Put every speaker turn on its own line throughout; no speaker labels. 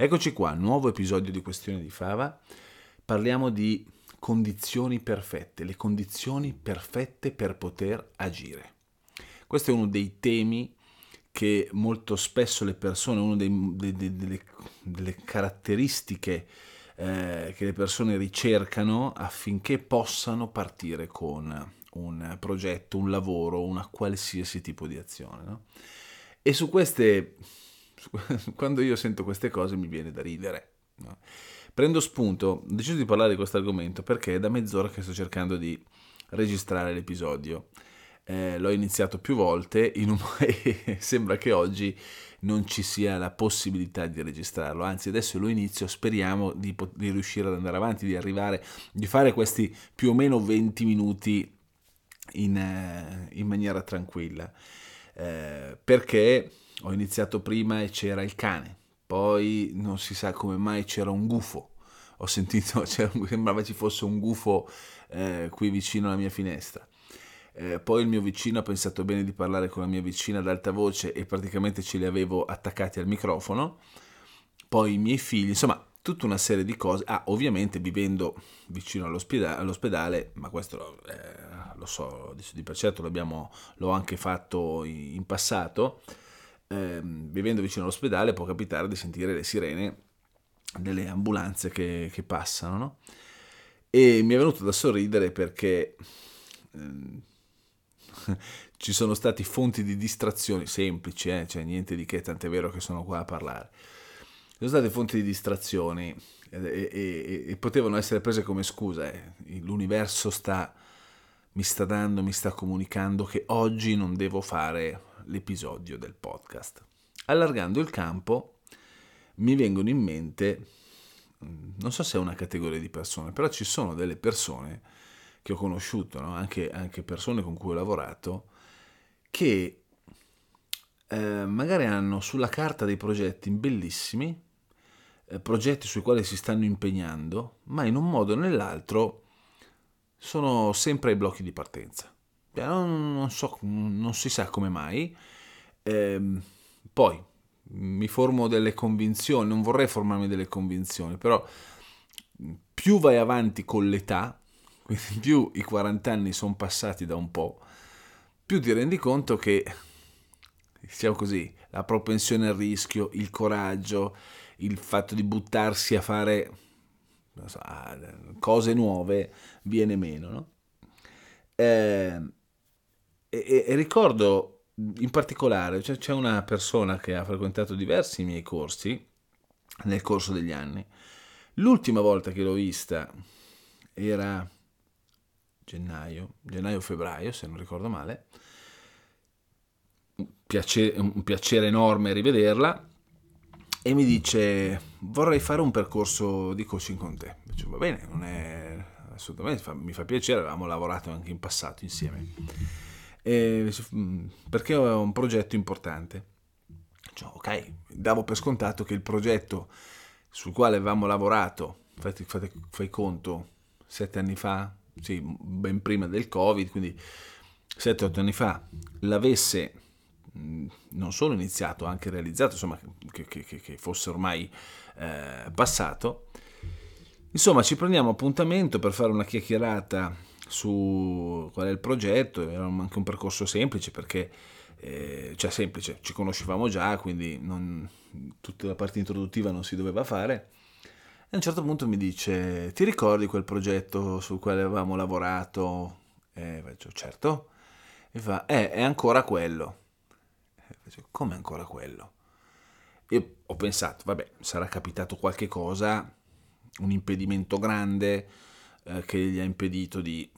Eccoci qua, nuovo episodio di Questione di Fava. Parliamo di condizioni perfette, le condizioni perfette per poter agire. Questo è uno dei temi che molto spesso le persone, una delle, delle, caratteristiche eh, che le persone ricercano affinché possano partire con un progetto, un lavoro, una qualsiasi tipo di azione. No? E su queste quando io sento queste cose mi viene da ridere. No? Prendo spunto, ho deciso di parlare di questo argomento perché è da mezz'ora che sto cercando di registrare l'episodio. Eh, l'ho iniziato più volte un... e sembra che oggi non ci sia la possibilità di registrarlo, anzi adesso lo inizio, speriamo di, di riuscire ad andare avanti, di arrivare, di fare questi più o meno 20 minuti in, eh, in maniera tranquilla, eh, perché ho iniziato prima e c'era il cane, poi non si sa come mai c'era un gufo. Ho sentito, sembrava ci fosse un gufo eh, qui vicino alla mia finestra. Eh, poi il mio vicino ha pensato bene di parlare con la mia vicina ad alta voce e praticamente ce li avevo attaccati al microfono. Poi i miei figli, insomma, tutta una serie di cose. Ah, ovviamente vivendo vicino all'ospedale, all'ospedale ma questo eh, lo so di per certo, l'ho anche fatto in, in passato ehm, vivendo vicino all'ospedale può capitare di sentire le sirene delle ambulanze che, che passano, no? E mi è venuto da sorridere perché ehm, ci sono stati fonti di distrazione semplici, eh? cioè niente di che, tant'è vero che sono qua a parlare. Ci sono state fonti di distrazioni e, e, e, potevano essere prese come scusa. Eh. L'universo sta, mi sta dando, mi sta comunicando che oggi non devo fare l'episodio del podcast. Allargando il campo mi vengono in mente, mm, non so se è una categoria di persone, però ci sono delle persone che ho conosciuto, no? anche, anche, persone con cui ho lavorato, che eh, magari hanno sulla carta dei progetti bellissimi, eh, progetti sui quali si stanno impegnando, ma in un modo o nell'altro sono sempre ai blocchi di partenza non, so, non si sa come mai. Eh, poi mi formo delle convinzioni, non vorrei formarmi delle convinzioni, però più vai avanti con l'età, quindi più i 40 anni sono passati da un po', più ti rendi conto che, diciamo così, la propensione al rischio, il coraggio, il fatto di buttarsi a fare so, cose nuove viene meno, no? Eh, e, e ricordo in particolare, cioè, c'è una persona che ha frequentato diversi miei corsi nel corso degli anni. L'ultima volta che l'ho vista era gennaio, gennaio-febbraio, se non ricordo male. Piacere, un piacere enorme rivederla e mi dice vorrei fare un percorso di coaching con te. Dice, va bene, non è assolutamente, mi fa piacere, avevamo lavorato anche in passato insieme eh, perché è un progetto importante. Cioè, ok, davo per scontato che il progetto sul quale avevamo lavorato, fate, fate, fai conto, sette anni fa, sì, ben prima del Covid, quindi sette, otto anni fa, l'avesse non solo iniziato, anche realizzato, insomma, che, che, che fosse ormai eh, passato. Insomma, ci prendiamo appuntamento per fare una chiacchierata su qual è il progetto, era anche un percorso semplice perché, eh, cioè semplice, ci conoscevamo già, quindi non, tutta la parte introduttiva non si doveva fare. E a un certo punto mi dice, ti ricordi quel progetto sul quale avevamo lavorato? E faccio, certo. E fa, eh, è ancora quello. E faccio, come ancora quello? Io ho pensato, vabbè, sarà capitato qualche cosa, un impedimento grande, eh, che gli ha impedito di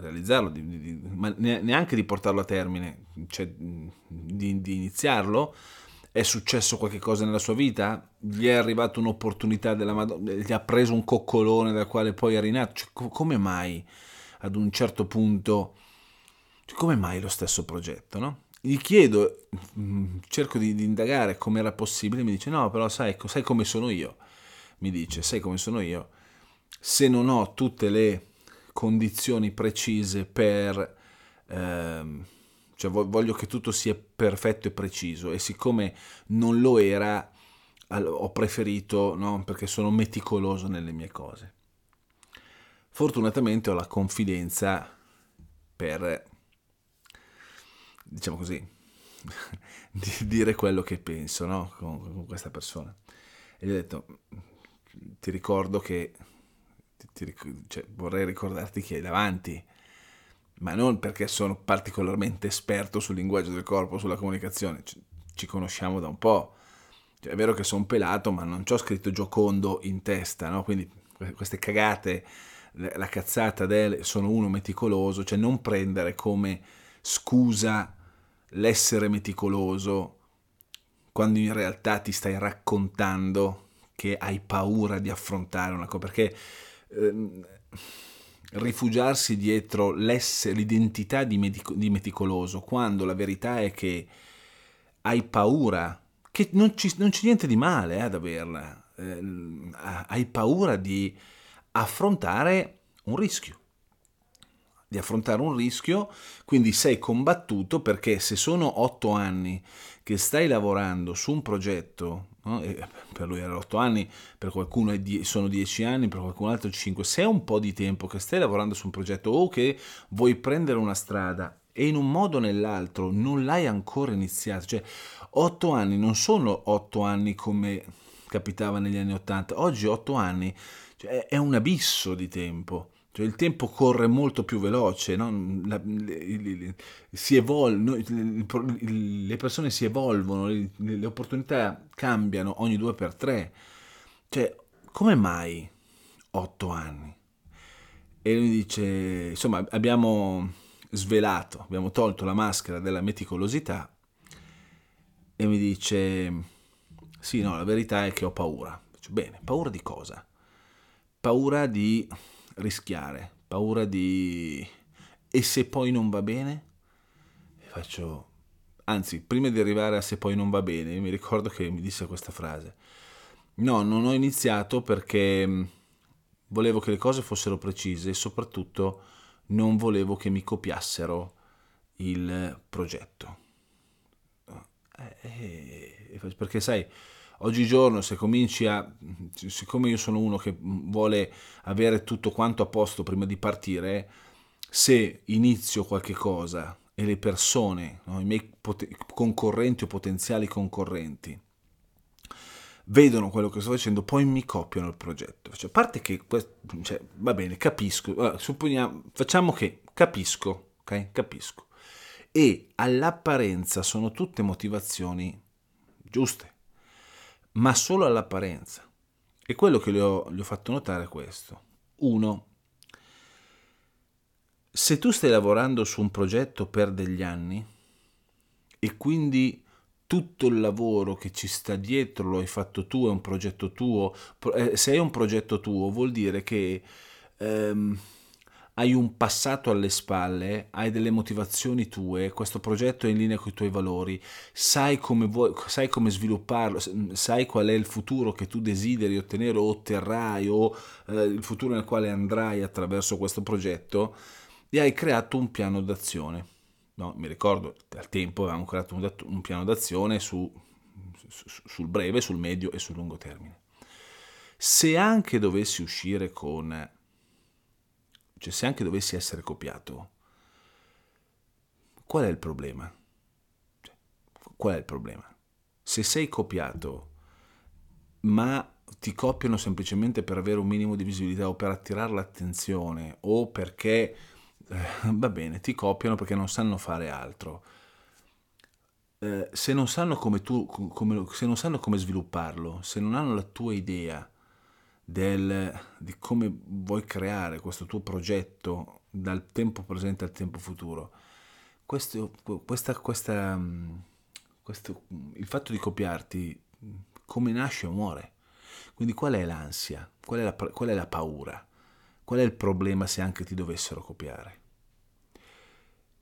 realizzarlo, di, di, ma neanche di portarlo a termine, cioè di, di iniziarlo, è successo qualcosa nella sua vita? Gli è arrivata un'opportunità della Madonna? Gli ha preso un coccolone dal quale poi è rinato? Cioè, come mai ad un certo punto, cioè, come mai lo stesso progetto, no? Gli chiedo, mm, cerco di, di indagare come era possibile, mi dice no, però sai, sai come sono io? Mi dice, sai come sono io? Se non ho tutte le condizioni precise per... Ehm, cioè voglio che tutto sia perfetto e preciso e siccome non lo era ho preferito, no? perché sono meticoloso nelle mie cose. Fortunatamente ho la confidenza per, diciamo così, di dire quello che penso no? con, con, questa persona. E gli ho detto, ti ricordo che, ti, cioè, vorrei ricordarti che hai davanti ma non perché sono particolarmente esperto sul linguaggio del corpo, sulla comunicazione, ci, ci conosciamo da un po'. Cioè, è vero che sono pelato, ma non ci ho scritto giocondo in testa, no? Quindi queste cagate, la cazzata del sono uno meticoloso, cioè non prendere come scusa l'essere meticoloso quando in realtà ti stai raccontando che hai paura di affrontare una cosa, perché... Ehm, rifugiarsi dietro l'identità di, medico, di meticoloso, quando la verità è che hai paura, che non, ci, non c'è niente di male eh, ad averla, eh, hai paura di affrontare un rischio. Di affrontare un rischio, quindi sei combattuto perché se sono otto anni che stai lavorando su un progetto, no? per lui erano otto anni, per qualcuno die- sono dieci anni, per qualcun altro cinque, se è un po' di tempo che stai lavorando su un progetto o che vuoi prendere una strada e in un modo o nell'altro non l'hai ancora iniziato, cioè otto anni non sono otto anni come capitava negli anni ottanta, oggi otto anni cioè, è un abisso di tempo cioè il tempo corre molto più veloce, no? La, le, si evol- le persone si evolvono, le, le opportunità cambiano ogni due per tre. Cioè, come mai otto anni? E lui dice, insomma, abbiamo svelato, abbiamo tolto la maschera della meticolosità e mi dice, sì, no, la verità è che ho paura. Dice, bene, paura di cosa? Paura di rischiare, paura di... e se poi non va bene? Faccio... Anzi, prima di arrivare a se poi non va bene, mi ricordo che mi disse questa frase. No, non ho iniziato perché mm, volevo che le cose fossero precise e soprattutto non volevo che mi copiassero il progetto. Eh, eh, perché sai, oggigiorno se cominci a, siccome io sono uno che vuole avere tutto quanto a posto prima di partire, se inizio qualche cosa e le persone, no, i miei pot- concorrenti o potenziali concorrenti, vedono quello che sto facendo, poi mi copiano il progetto. Cioè, a parte che, cioè, va bene, capisco, allora, supponiamo, facciamo che capisco, ok? Capisco. E all'apparenza sono tutte motivazioni giuste ma solo all'apparenza. E quello che gli ho, gli ho fatto notare è questo. Uno, se tu stai lavorando su un progetto per degli anni e quindi tutto il lavoro che ci sta dietro lo hai fatto tu, è un progetto tuo, eh, se è un progetto tuo vuol dire che... Ehm, hai un passato alle spalle, hai delle motivazioni tue, questo progetto è in linea con i tuoi valori, sai come, vuoi, sai come svilupparlo, sai qual è il futuro che tu desideri ottenere o otterrai o eh, il futuro nel quale andrai attraverso questo progetto e hai creato un piano d'azione. No, mi ricordo, al tempo avevamo creato un, un piano d'azione su, su, sul breve, sul medio e sul lungo termine. Se anche dovessi uscire con cioè se anche dovessi essere copiato, qual è il problema? Cioè, qual è il problema? Se sei copiato, ma ti copiano semplicemente per avere un minimo di visibilità o per attirare l'attenzione o perché, eh, va bene, ti copiano perché non sanno fare altro. Eh, se, non sanno come tu, come, se non sanno come svilupparlo, se non hanno la tua idea, del, di come vuoi creare questo tuo progetto dal tempo presente al tempo futuro. Questo, questa, questa, mm, questo, il fatto di copiarti, come nasce o muore. Quindi qual è l'ansia? Qual è la, qual è la paura? Qual è il problema se anche ti dovessero copiare?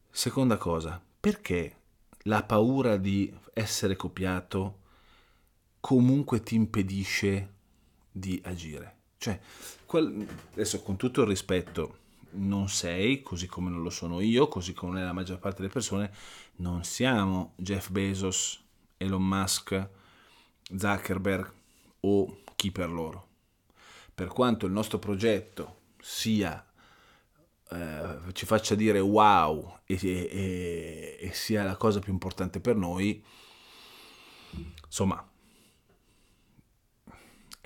Seconda cosa, perché la paura di essere copiato comunque ti impedisce di agire? Cioè, qual, adesso con tutto il rispetto, non sei, così come non lo sono io, così come la maggior parte delle persone, non siamo Jeff Bezos, Elon Musk, Zuckerberg o chi per loro. Per quanto il nostro progetto sia eh, ci faccia dire wow e, e, e, sia la cosa più importante per noi, insomma,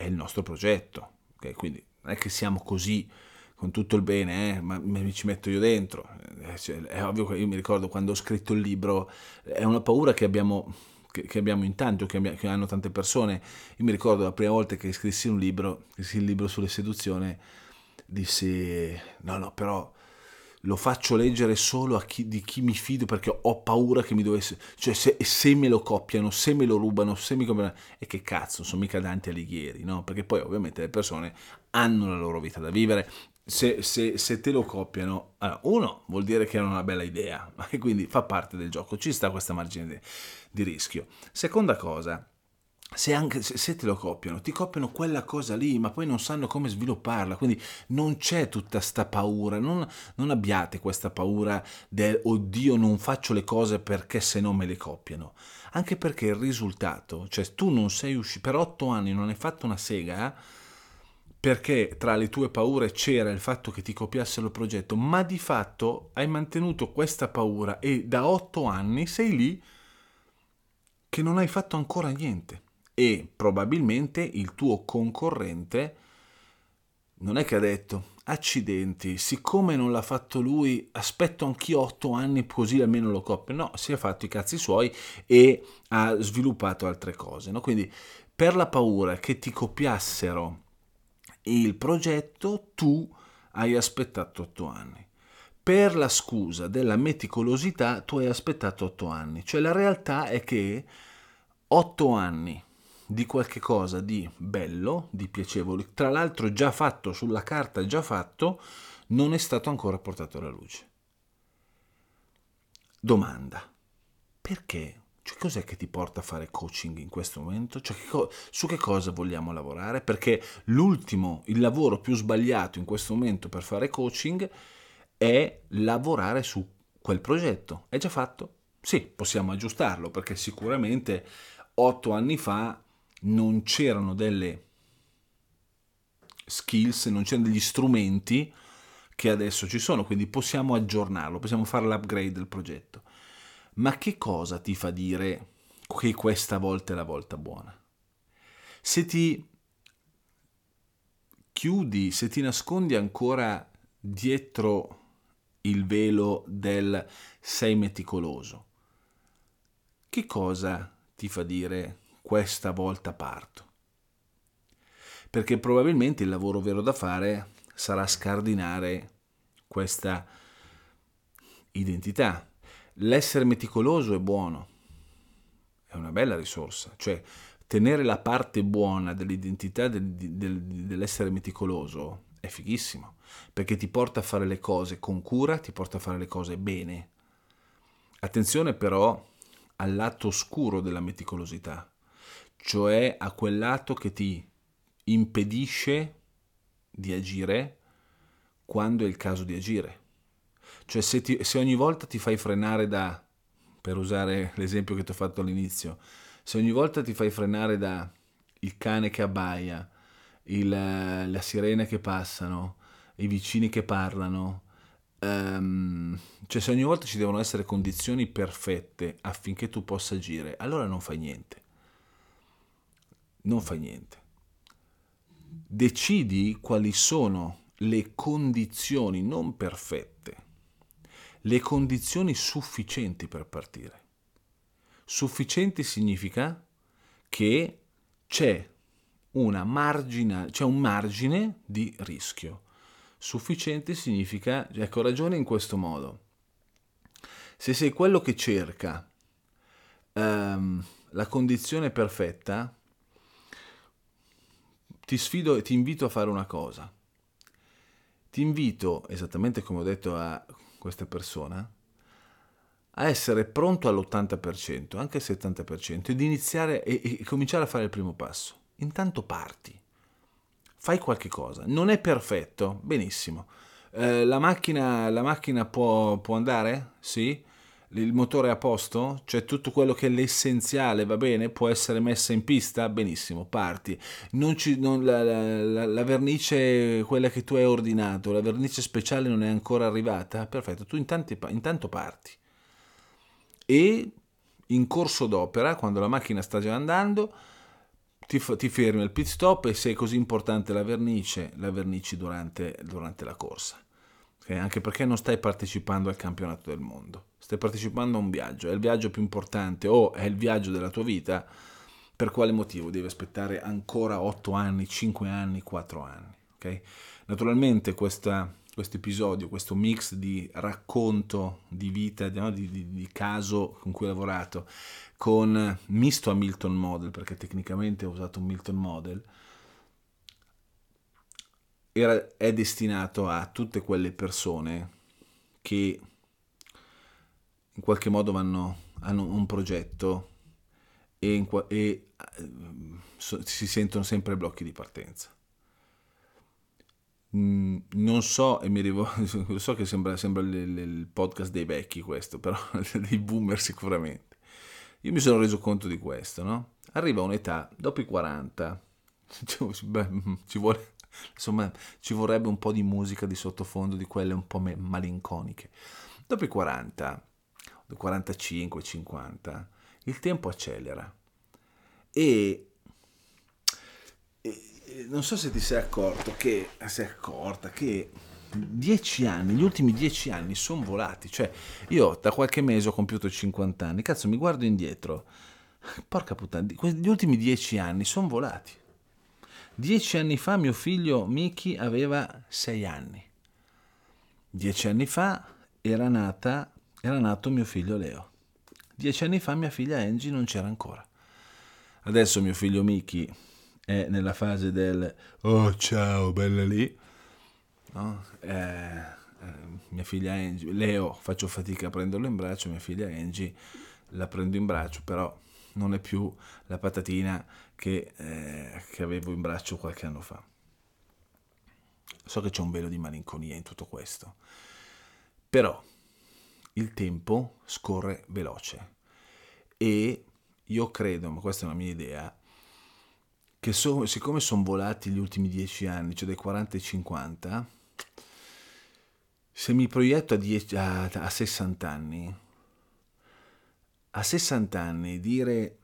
è il nostro progetto. Okay? Quindi non è che siamo così con tutto il bene, eh, ma mi ci metto io dentro. Eh, cioè, è ovvio che io mi ricordo quando ho scritto il libro, è una paura che abbiamo, che, che abbiamo in tanto, che, abbiamo, che, hanno tante persone. Io mi ricordo la prima volta che scrissi un libro, scrissi il libro sulle seduzione, dissi no, no, però lo faccio leggere solo a chi, di chi mi fido perché ho paura che mi dovesse... Cioè se, se me lo copiano, se me lo rubano, se mi copiano... E che cazzo, sono mica Dante Alighieri, no? Perché poi ovviamente le persone hanno la loro vita da vivere. Se, se, se te lo copiano, allora, uno vuol dire che era una bella idea e quindi fa parte del gioco, ci sta questa margine di, di rischio. Seconda cosa, se, anche, se te lo copiano, ti copiano quella cosa lì, ma poi non sanno come svilupparla, quindi non c'è tutta sta paura, non, non abbiate questa paura del oddio non faccio le cose perché se no me le copiano, anche perché il risultato, cioè tu non sei uscito, per otto anni non hai fatto una sega, perché tra le tue paure c'era il fatto che ti copiassero il progetto, ma di fatto hai mantenuto questa paura e da otto anni sei lì che non hai fatto ancora niente e probabilmente il tuo concorrente non è che ha detto accidenti, siccome non l'ha fatto lui, aspetto anch'io otto anni così almeno lo copio. No, si è fatto i cazzi suoi e ha sviluppato altre cose. No? Quindi per la paura che ti copiassero il progetto, tu hai aspettato otto anni. Per la scusa della meticolosità, tu hai aspettato otto anni. Cioè la realtà è che otto anni di qualche cosa di bello, di piacevole, tra l'altro già fatto sulla carta, già fatto, non è stato ancora portato alla luce. Domanda, perché? Cioè, cos'è che ti porta a fare coaching in questo momento? Cioè, che co- su che cosa vogliamo lavorare? Perché l'ultimo, il lavoro più sbagliato in questo momento per fare coaching è lavorare su quel progetto. È già fatto? Sì, possiamo aggiustarlo perché sicuramente otto anni fa non c'erano delle skills, non c'erano degli strumenti che adesso ci sono, quindi possiamo aggiornarlo, possiamo fare l'upgrade del progetto. Ma che cosa ti fa dire che questa volta è la volta buona? Se ti chiudi, se ti nascondi ancora dietro il velo del sei meticoloso, che cosa ti fa dire questa volta parto. Perché probabilmente il lavoro vero da fare sarà scardinare questa identità. L'essere meticoloso è buono, è una bella risorsa, cioè tenere la parte buona dell'identità del, del, dell'essere meticoloso è fighissimo, perché ti porta a fare le cose con cura, ti porta a fare le cose bene. Attenzione però al lato oscuro della meticolosità, cioè a quel lato che ti impedisce di agire quando è il caso di agire. Cioè se, ti, se, ogni volta ti fai frenare da, per usare l'esempio che ti ho fatto all'inizio, se ogni volta ti fai frenare da il cane che abbaia, il, la sirena che passano, i vicini che parlano, um, cioè se ogni volta ci devono essere condizioni perfette affinché tu possa agire, allora non fai niente non fai niente. Decidi quali sono le condizioni non perfette, le condizioni sufficienti per partire. Sufficienti significa che c'è, una margina, c'è un margine di rischio. Sufficiente significa, ecco, ragione in questo modo. Se sei quello che cerca um, la condizione perfetta, ti sfido e ti invito a fare una cosa. Ti invito, esattamente come ho detto a questa persona, a essere pronto all'80%, anche al 70%, ed iniziare e, e cominciare a fare il primo passo. Intanto parti fai qualche cosa. Non è perfetto, benissimo. Eh, la, macchina, la macchina può, può, andare? Sì. Il motore è a posto? Cioè tutto quello che è l'essenziale va bene? Può essere messa in pista? Benissimo, parti. Non ci, non, la, la, la, vernice, quella che tu hai ordinato, la vernice speciale non è ancora arrivata? Perfetto, tu intanto, intanto parti. E in corso d'opera, quando la macchina sta già andando, ti, ti, fermi al pit stop e se è così importante la vernice, la vernici durante, durante la corsa. Okay? Anche perché non stai partecipando al campionato del mondo, stai partecipando a un viaggio, è il viaggio più importante o è il viaggio della tua vita, per quale motivo devi aspettare ancora 8 anni, 5 anni, 4 anni? Okay? Naturalmente questo episodio, questo mix di racconto di vita, di, di, di, caso con cui ho lavorato, con misto a Milton Model, perché tecnicamente ho usato un Milton Model, era, è destinato a tutte quelle persone che in qualche modo vanno, hanno un progetto e, e eh, so, si sentono sempre blocchi di partenza. Mm, non so, e mi rivolgo, so che sembra, sembra il, il, podcast dei vecchi questo, però dei boomer sicuramente. Io mi sono reso conto di questo, no? Arriva un'età, dopo i 40, ci, vuole, insomma, ci vorrebbe un po' di musica di sottofondo, di quelle un po' malinconiche. Dopo i 40, 45, 50, il tempo accelera. E, e non so se ti sei accorto che, sei accorta che dieci anni, gli ultimi dieci anni sono volati. Cioè, io da qualche mese ho compiuto 50 anni, cazzo, mi guardo indietro. Porca puttana, gli ultimi dieci anni sono volati. Dieci anni fa mio figlio Miki aveva sei anni. Dieci anni fa era, nata, era nato mio figlio Leo. Dieci anni fa mia figlia Angie non c'era ancora. Adesso mio figlio Miki è nella fase del oh ciao bella lì no? eh, eh, mia figlia Angie, Leo faccio fatica a prenderlo in braccio, mia figlia Angie la prendo in braccio, però non è più la patatina che, eh, che avevo in braccio qualche anno fa. So che c'è un velo di malinconia in tutto questo, però il tempo scorre veloce e io credo, ma questa è una mia idea, che so, siccome sono volati gli ultimi dieci anni, cioè dai 40 ai 50, se mi proietto a, 10, a, a 60 anni, a 60 anni dire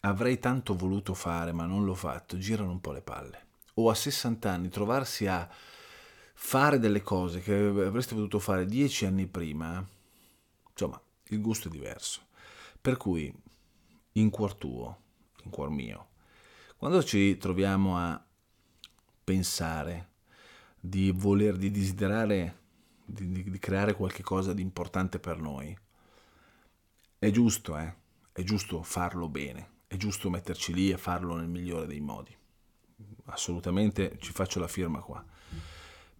avrei tanto voluto fare ma non l'ho fatto, girano un po' le palle. O a 60 anni trovarsi a fare delle cose che avreste potuto fare 10 anni prima, insomma, il gusto è diverso. Per cui, in cuor tuo, in cuor mio, quando ci troviamo a pensare di voler, di desiderare di, di creare qualcosa di importante per noi. È giusto, eh? È giusto farlo bene, è giusto metterci lì e farlo nel migliore dei modi. Assolutamente ci faccio la firma qua.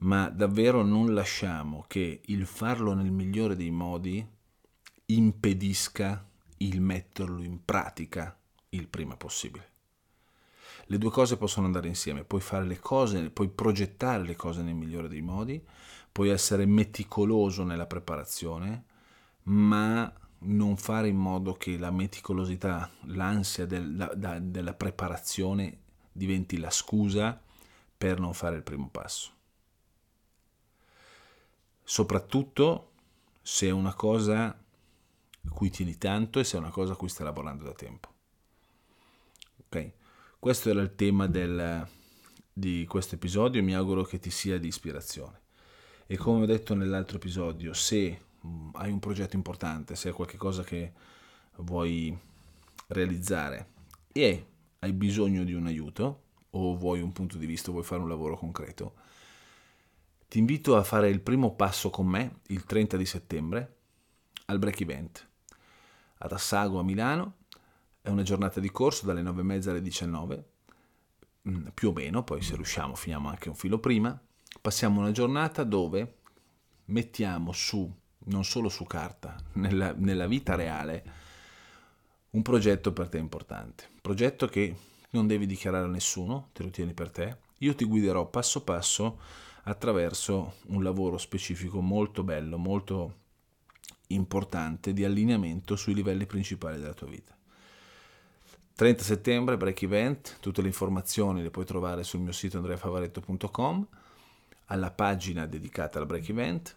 Ma davvero non lasciamo che il farlo nel migliore dei modi impedisca il metterlo in pratica il prima possibile. Le due cose possono andare insieme, puoi fare le cose, puoi progettare le cose nel migliore dei modi, puoi essere meticoloso nella preparazione, ma non fare in modo che la meticolosità, l'ansia del, da, della preparazione diventi la scusa per non fare il primo passo. Soprattutto se è una cosa a cui tieni tanto e se è una cosa a cui stai lavorando da tempo. Ok? Questo era il tema del, di questo episodio, mi auguro che ti sia di ispirazione. E come ho detto nell'altro episodio, se hai un progetto importante, se hai qualcosa che vuoi realizzare e hai bisogno di un aiuto o vuoi un punto di vista, vuoi fare un lavoro concreto, Ti invito a fare il primo passo con me il 30 di settembre al Break Event ad Assago a Milano. È una giornata di corso dalle 9.30 alle 19, mm, più o meno, poi se riusciamo finiamo anche un filo prima. Passiamo una giornata dove mettiamo su, non solo su carta, nella, nella vita reale, un progetto per te importante. Progetto che non devi dichiarare a nessuno, te lo tieni per te. Io ti guiderò passo passo attraverso un lavoro specifico molto bello, molto importante di allineamento sui livelli principali della tua vita. 30 settembre, break event, tutte le informazioni le puoi trovare sul mio sito andreafavaretto.com, alla pagina dedicata al break event,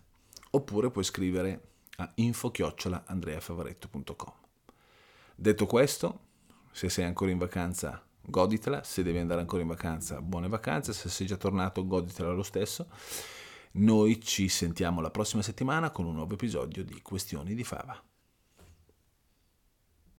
oppure puoi scrivere a info-andreafavaretto.com. Detto questo, se sei ancora in vacanza, goditela, se devi andare ancora in vacanza, buone vacanze, se sei già tornato, goditela lo stesso. Noi ci sentiamo la prossima settimana con un nuovo episodio di Questioni di Fava.